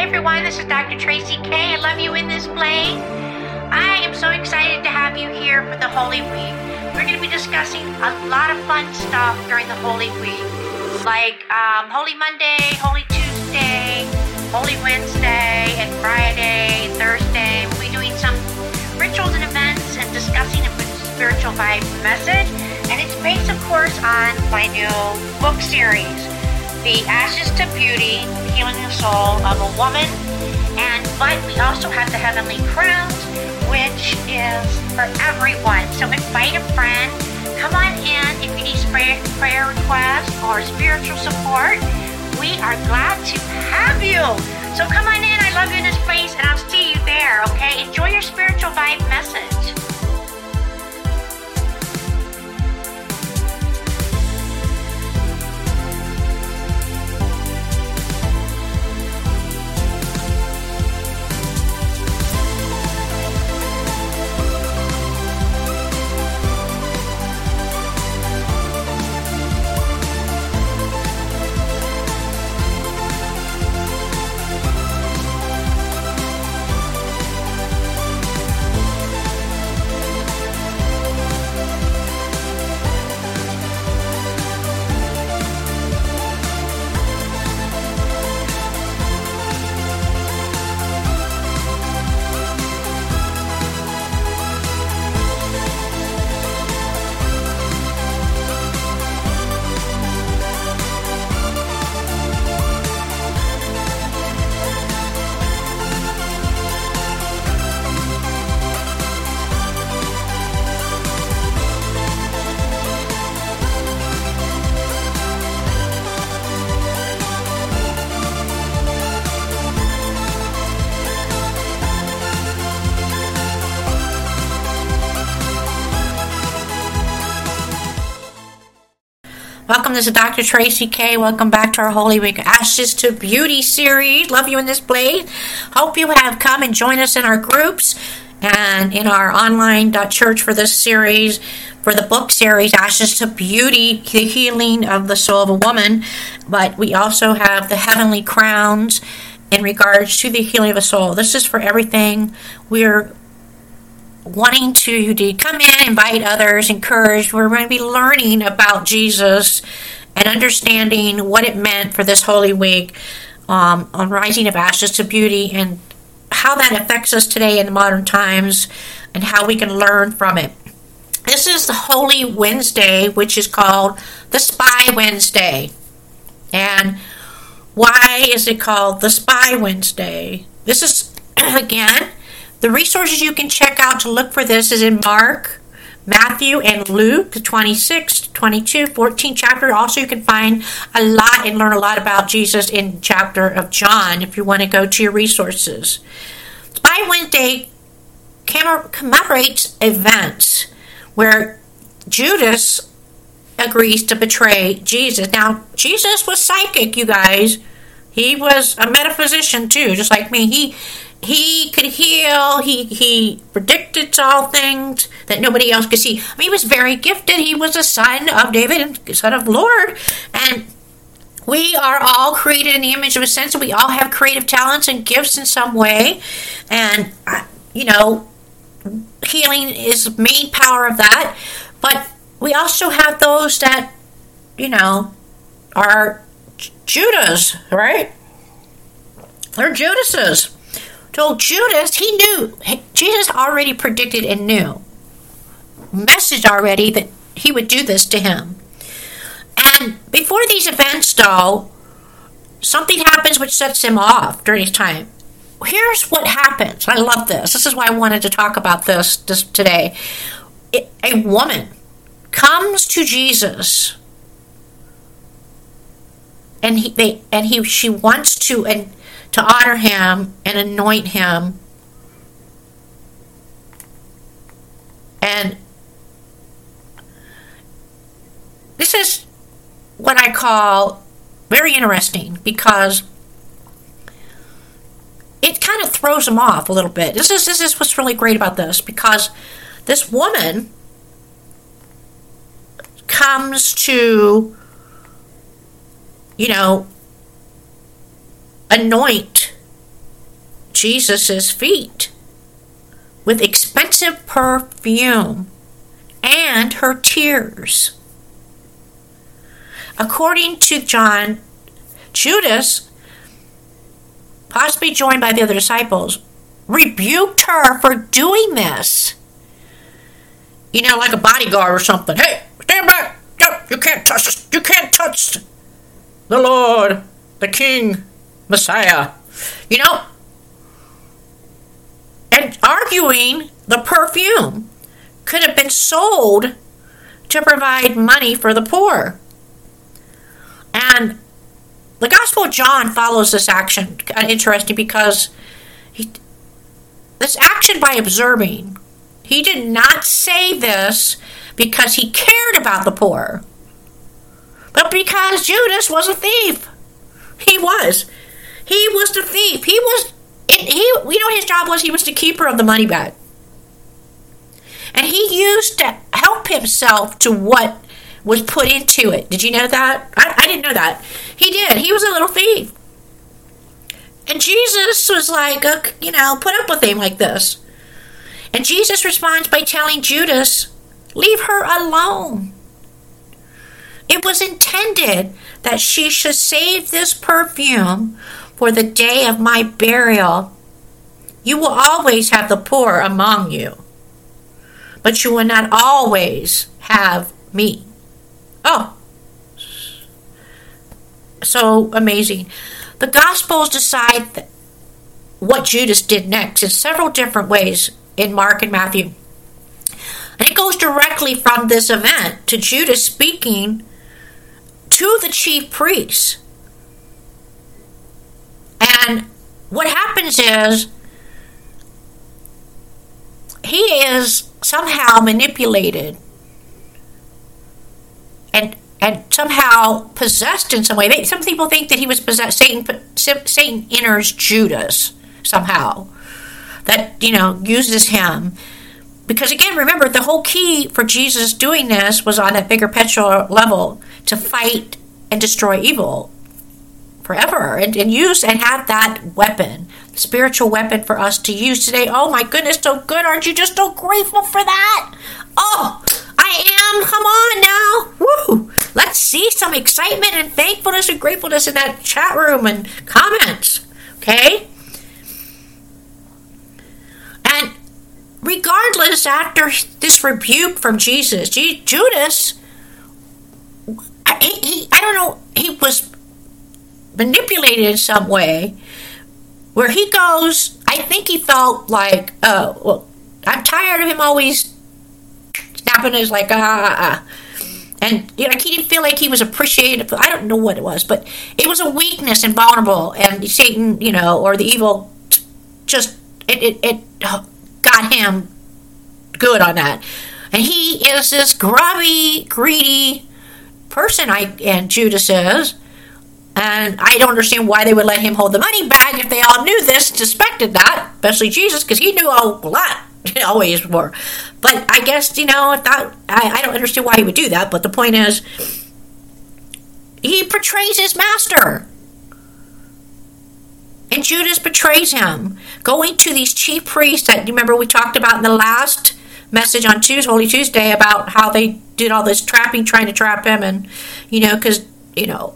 Hi everyone, this is Dr. Traci K. I love you in this place. I am so excited to have you here for the Holy Week. We're going to be discussing a lot of fun stuff during the Holy Week, like um, Holy Monday, Holy Tuesday, Holy Wednesday, and Friday, Thursday. We'll be doing some rituals and events and discussing a spiritual vibe message. And it's based, of course, on my new book series, The Ashes to Beauty, Healing the Soul of a Woman. And but we also have the Heavenly Crowns, which is for everyone. So invite a friend. Come on in if you need prayer prayer requests or spiritual support. We are glad to have you. So come on in. I love you in this place, and I'll see you there. Okay? Enjoy your spiritual vibe message. Welcome, this is Dr. Traci K. Welcome back to our Holy Week Ashes to Beauty series. Love you in this place. Hope you have come and join us in our groups and in our online church for this series, for the book series, Ashes to Beauty, the healing of the soul of a woman. But we also have the heavenly crowns in regards to the healing of a soul. This is for everything. We're wanting to, to come in, invite others, encourage. We're going to be learning about Jesus and understanding what it meant for this Holy Week um, on Rising of Ashes to Beauty and how that affects us today in the modern times and how we can learn from it. This is the Holy Wednesday, which is called the Spy Wednesday. And why is it called the Spy Wednesday? This is, again, the resources you can check out to look for this is in Mark, Matthew, and Luke, the 26, 22, 14 chapter. Also, you can find a lot and learn a lot about Jesus in chapter of John if you want to go to your resources. Spy Wednesday commemorates events where Judas agrees to betray Jesus. Now, Jesus was psychic, you guys. He was a metaphysician too, just like me. He he could heal. He he predicted all things that nobody else could see. I mean, he was very gifted. He was a son of David and son of Lord, and we are all created in the image of a sense. We all have creative talents and gifts in some way, and uh, you know, healing is the main power of that. But we also have those that, you know, are Judas, right? They're Judases told Judas he knew Jesus already predicted and knew message already that he would do this to him. And before these events, though, something happens which sets him off during his time. Here's what happens. I love this. This is why I wanted to talk about this, this today. It, a woman comes to Jesus, and he they and he she wants to and to honor him and anoint him. And this is what I call very interesting because it kind of throws them off a little bit. This is this is what's really great about this because this woman comes to you know anoint Jesus' feet with expensive perfume and her tears. According to John, Judas, possibly joined by the other disciples, rebuked her for doing this. You know, like a bodyguard or something. Hey, stand back! You can't touch! You can't touch the Lord, the King, Messiah. You know, and arguing the perfume could have been sold to provide money for the poor. And the Gospel of John follows this action. Interesting because he, this action by observing, he did not say this because he cared about the poor, but because Judas was a thief. He was. He was the thief. He was. He. You know his job was he was the keeper of the money bag, and he used to help himself to what was put into it. Did you know that? I, I didn't know that. He did. He was a little thief. And Jesus was like, you know, put up with him like this. And Jesus responds by telling Judas, leave her alone. It was intended that she should save this perfume for the day of my burial. You will always have the poor among you, but you will not always have me. Oh, so amazing. The Gospels decide what Judas did next in several different ways in Mark and Matthew. And it goes directly from this event to Judas speaking to the chief priests. And what happens is he is somehow manipulated and and somehow possessed in some way. They, some people think that he was possessed. Satan, Satan enters Judas somehow. That you know uses him because again, remember the whole key for Jesus doing this was on that bigger picture level to fight and destroy evil forever and, and use and have that weapon, spiritual weapon for us to use today. Oh my goodness, so good. Aren't you just so grateful for that? Oh, I am. Come on now. Woo. Let's see some excitement and thankfulness and gratefulness in that chat room and comments. Okay? And regardless, after this rebuke from Jesus, Judas, he, he, I don't know, he was manipulated in some way where he goes, I think he felt like, oh, well, I'm tired of him always snapping his like, ah, ah, ah. And you know, he didn't feel like he was appreciated. I don't know what it was, but it was a weakness and vulnerable. And Satan, you know, or the evil, just it, it, it got him good on that. And he is this grubby, greedy person. I and Judas is. And I don't understand why they would let him hold the money bag if they all knew this, suspected that, especially Jesus, because he knew a lot. always were. But I guess, you know, that, I, I don't understand why he would do that, but the point is, he betrays his master. And Judas betrays him, going to these chief priests that you remember we talked about in the last message on Tuesday, Holy Tuesday, about how they did all this trapping, trying to trap him, and you know, because you know,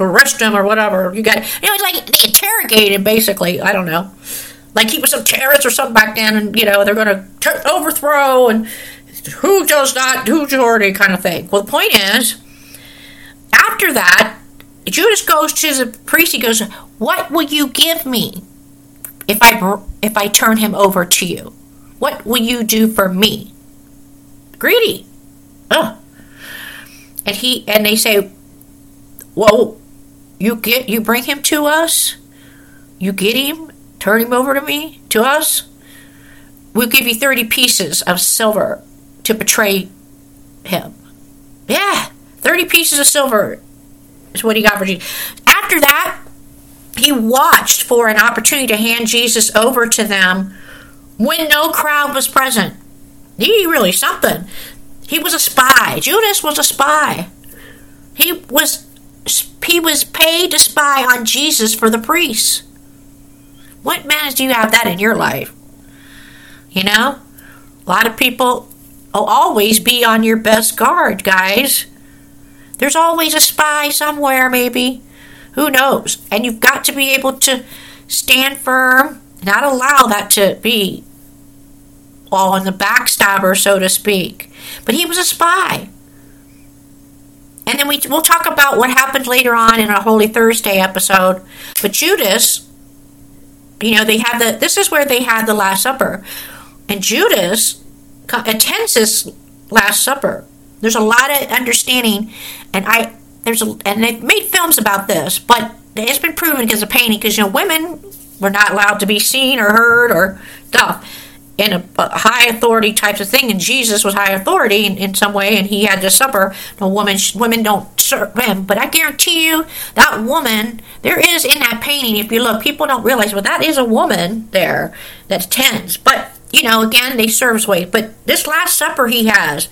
arrest him or whatever. You got, you know, it's like they interrogate him basically. I don't know like he was some terrorist or something back then, and you know they're going to overthrow and who does not, who's majority kind of thing. Well, the point is, after that, Judas goes to the priest. He goes, "What will you give me if I if I turn him over to you? What will you do for me?" Greedy. Oh. And he and they say, "Well, you get you bring him to us. You get him, turn him over to me, to us, we'll give you 30 pieces of silver to betray him. Yeah, 30 pieces of silver is what he got for Jesus. After that, he watched for an opportunity to hand Jesus over to them when no crowd was present. He really something. He was a spy. Judas was a spy. He was he was paid to spy on Jesus for the priests. What manners do you have that in your life? You know? A lot of people will always be on your best guard, guys. There's always a spy somewhere, maybe. Who knows? And you've got to be able to stand firm, not allow that to be in the backstabber, so to speak. But he was a spy. And then we, we'll talk about what happened later on in a Holy Thursday episode. But Judas, you know, they had the, this is where they had the Last Supper. And Judas attends this Last Supper. There's a lot of understanding, and I, there's a, and they've made films about this, but it's been proven because of painting, because, you know, women were not allowed to be seen or heard or stuff in a, a, high authority types of thing, and Jesus was high authority in, in some way, and he had the supper. No woman, women don't serve him, but I guarantee you that woman there is in that painting. If you look, people don't realize, but that is a woman there that attends. But you know, again, they serve way. But this Last Supper he has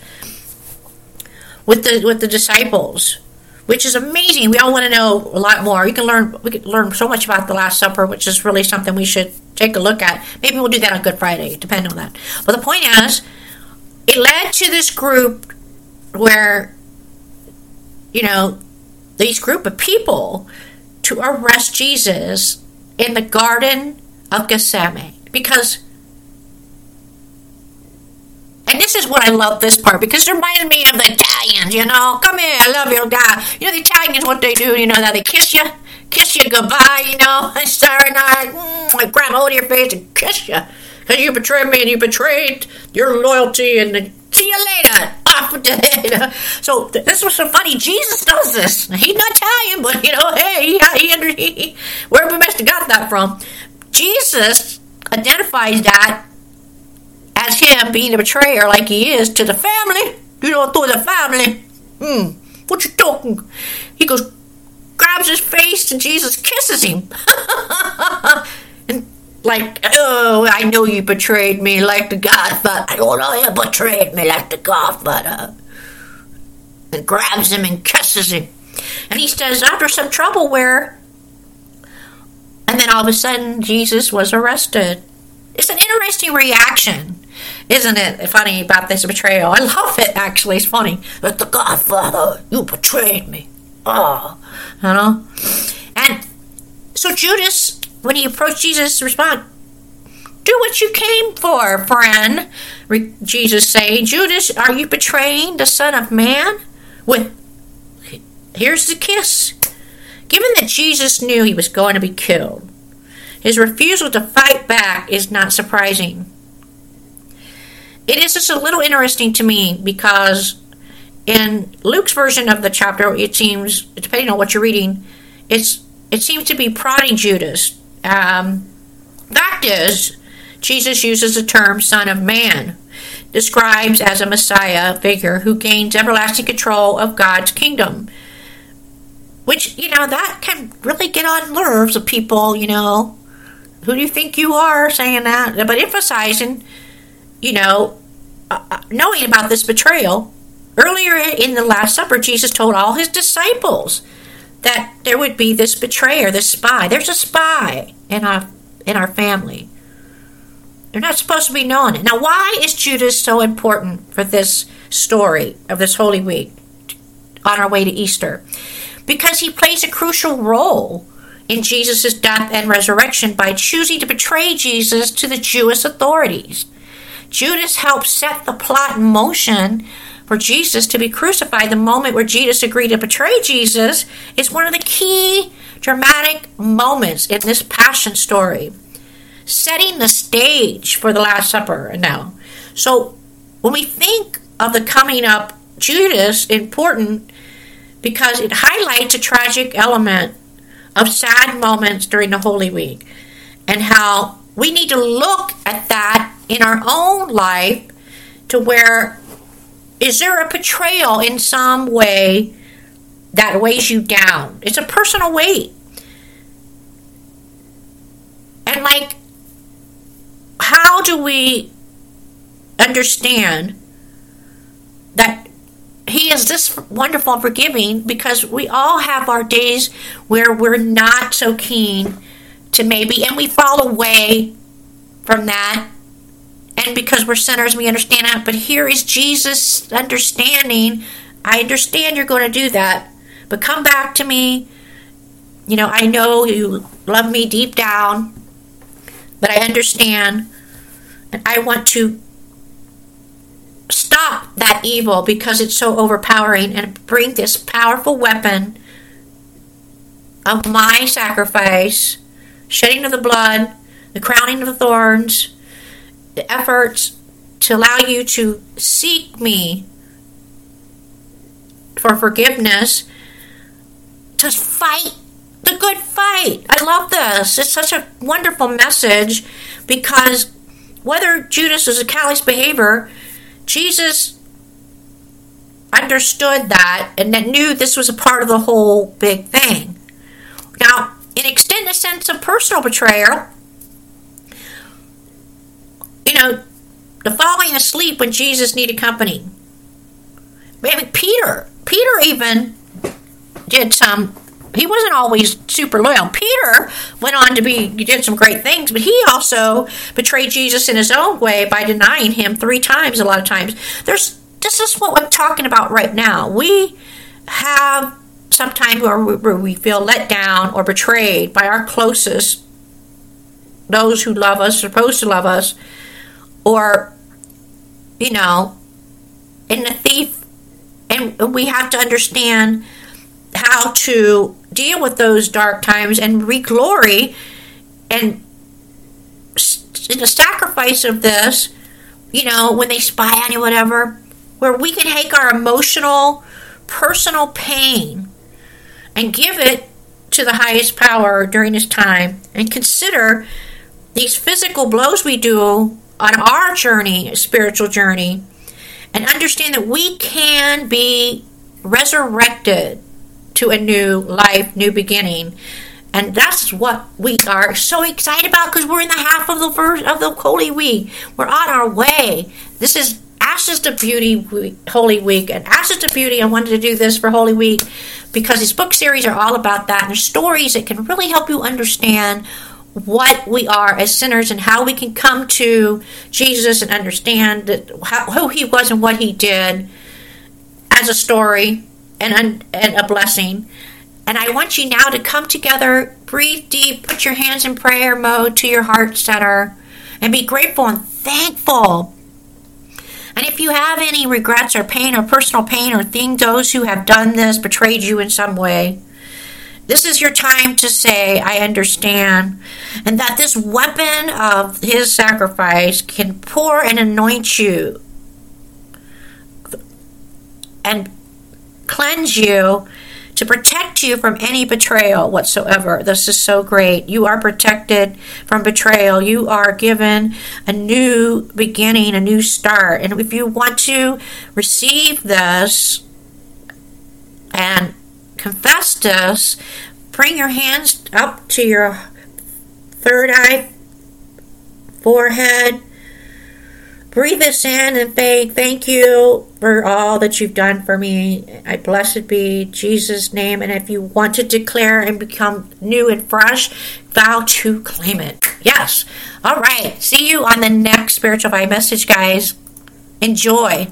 with the with the disciples, which is amazing. We all want to know a lot more. You can learn we can learn so much about the Last Supper, which is really something we should take a look at. Maybe we'll do that on Good Friday, depending on that. But the point is, it led to this group where, you know, these group of people to arrest Jesus in the Garden of Gethsemane because. And this is what I love this part because it reminds me of the Italians, you know. Come here, I love you, guy. You know, the Italians, what they do, you know, that they kiss you kiss you goodbye, you know. I Sorry night, mm, grab hold of your face and kiss you. Because you betrayed me and you betrayed your loyalty and then see you later. The. So this was so funny. Jesus does this. He's not Italian, but you know, hey, he, he, he, where we must have got that from. Jesus identifies that as him being a betrayer like he is to the family. You know, to the family. Hmm, what you talking? He goes, grabs his face and Jesus kisses him. and like, oh, I know you betrayed me like the Godfather. I don't know you betrayed me like the Godfather. And grabs him and kisses him. And he says, after some trouble, where? And then all of a sudden, Jesus was arrested. It's an interesting reaction, isn't it? Funny about this betrayal. I love it, actually. It's funny. But the Godfather, you betrayed me. Oh, you know? And so Judas, when he approached Jesus, responded, Do what you came for, friend. Jesus say, Judas, are you betraying the Son of Man? With here's the kiss. Given that Jesus knew he was going to be killed, his refusal to fight back is not surprising. It is just a little interesting to me because in Luke's version of the chapter, it seems, depending on what you're reading, it's it seems to be prodding Judas. Um, fact is, Jesus uses the term "Son of Man," describes as a Messiah figure who gains everlasting control of God's kingdom. Which you know that can really get on nerves of people. You know, who do you think you are saying that? But emphasizing, you know, uh, uh knowing about this betrayal Earlier in the Last Supper, Jesus told all his disciples that there would be this betrayer, this spy. There's a spy in our in our family. They're not supposed to be knowing it. Now, why is Judas so important for this story of this Holy Week on our way to Easter? Because he plays a crucial role in Jesus' death and resurrection by choosing to betray Jesus to the Jewish authorities. Judas helped set the plot in motion for Jesus to be crucified, the moment where Judas agreed to betray Jesus, is one of the key dramatic moments in this passion story, setting the stage for the Last Supper uh, now. So when we think of the coming up Judas, important because it highlights a tragic element of sad moments during the Holy Week and how we need to look at that in our own life to where is there a betrayal in some way that weighs you down? It's a personal weight. And, like, how do we understand that He is this wonderful forgiving because we all have our days where we're not so keen to maybe, and we fall away from that. And because we're sinners, we understand that. But here is Jesus understanding. I understand you're going to do that, but come back to me. You know, I know you love me deep down, but I understand. And I want to stop that evil because it's so overpowering and bring this powerful weapon of my sacrifice, shedding of the blood, the crowning of the thorns, the efforts to allow you to seek me for forgiveness, to fight the good fight. I love this. It's such a wonderful message because whether Judas is a callous behavior, Jesus understood that and that knew this was a part of the whole big thing. Now, in extended sense of personal betrayal, you know, the falling asleep when Jesus needed company. Maybe Peter, Peter even did some. He wasn't always super loyal. Peter went on to be did some great things, but he also betrayed Jesus in his own way by denying him three times. A lot of times, there's this is what we're talking about right now. We have sometimes where we, feel let down or betrayed by our closest, those who love us, supposed to love us, or you know, and the thief, and we have to understand how to deal with those dark times and re glory and in the sacrifice of this, you know, when they spy on you, whatever, where we can take our emotional, personal pain and give it to the highest power during this time and consider these physical blows we do on our journey, spiritual journey, and understand that we can be resurrected to a new life, new beginning. And that's what we are so excited about because we're in the half of the first of the Holy Week. We're on our way. This is Ashes to Beauty week, Holy Week. And Ashes to Beauty, I wanted to do this for Holy Week because these book series are all about that. And stories that can really help you understand what we are as sinners and how we can come to Jesus and understand that how, who He was and what He did as a story and, and a blessing. And I want you now to come together, breathe deep, put your hands in prayer mode to your heart center, and be grateful and thankful. And if you have any regrets or pain or personal pain or things, those who have done this betrayed you in some way, this is your time to say, I understand, and that this weapon of his sacrifice can pour and anoint you and cleanse you to protect you from any betrayal whatsoever. This is so great. You are protected from betrayal. You are given a new beginning, a new start. And if you want to receive this and confess this, bring your hands up to your third eye, forehead. Breathe this in and say, Thank you for all that you've done for me. I blessed be Jesus' name. And if you want to declare and become new and fresh, vow to claim it. Yes. All right. See you on the next Spiritual Vibe message, guys. Enjoy.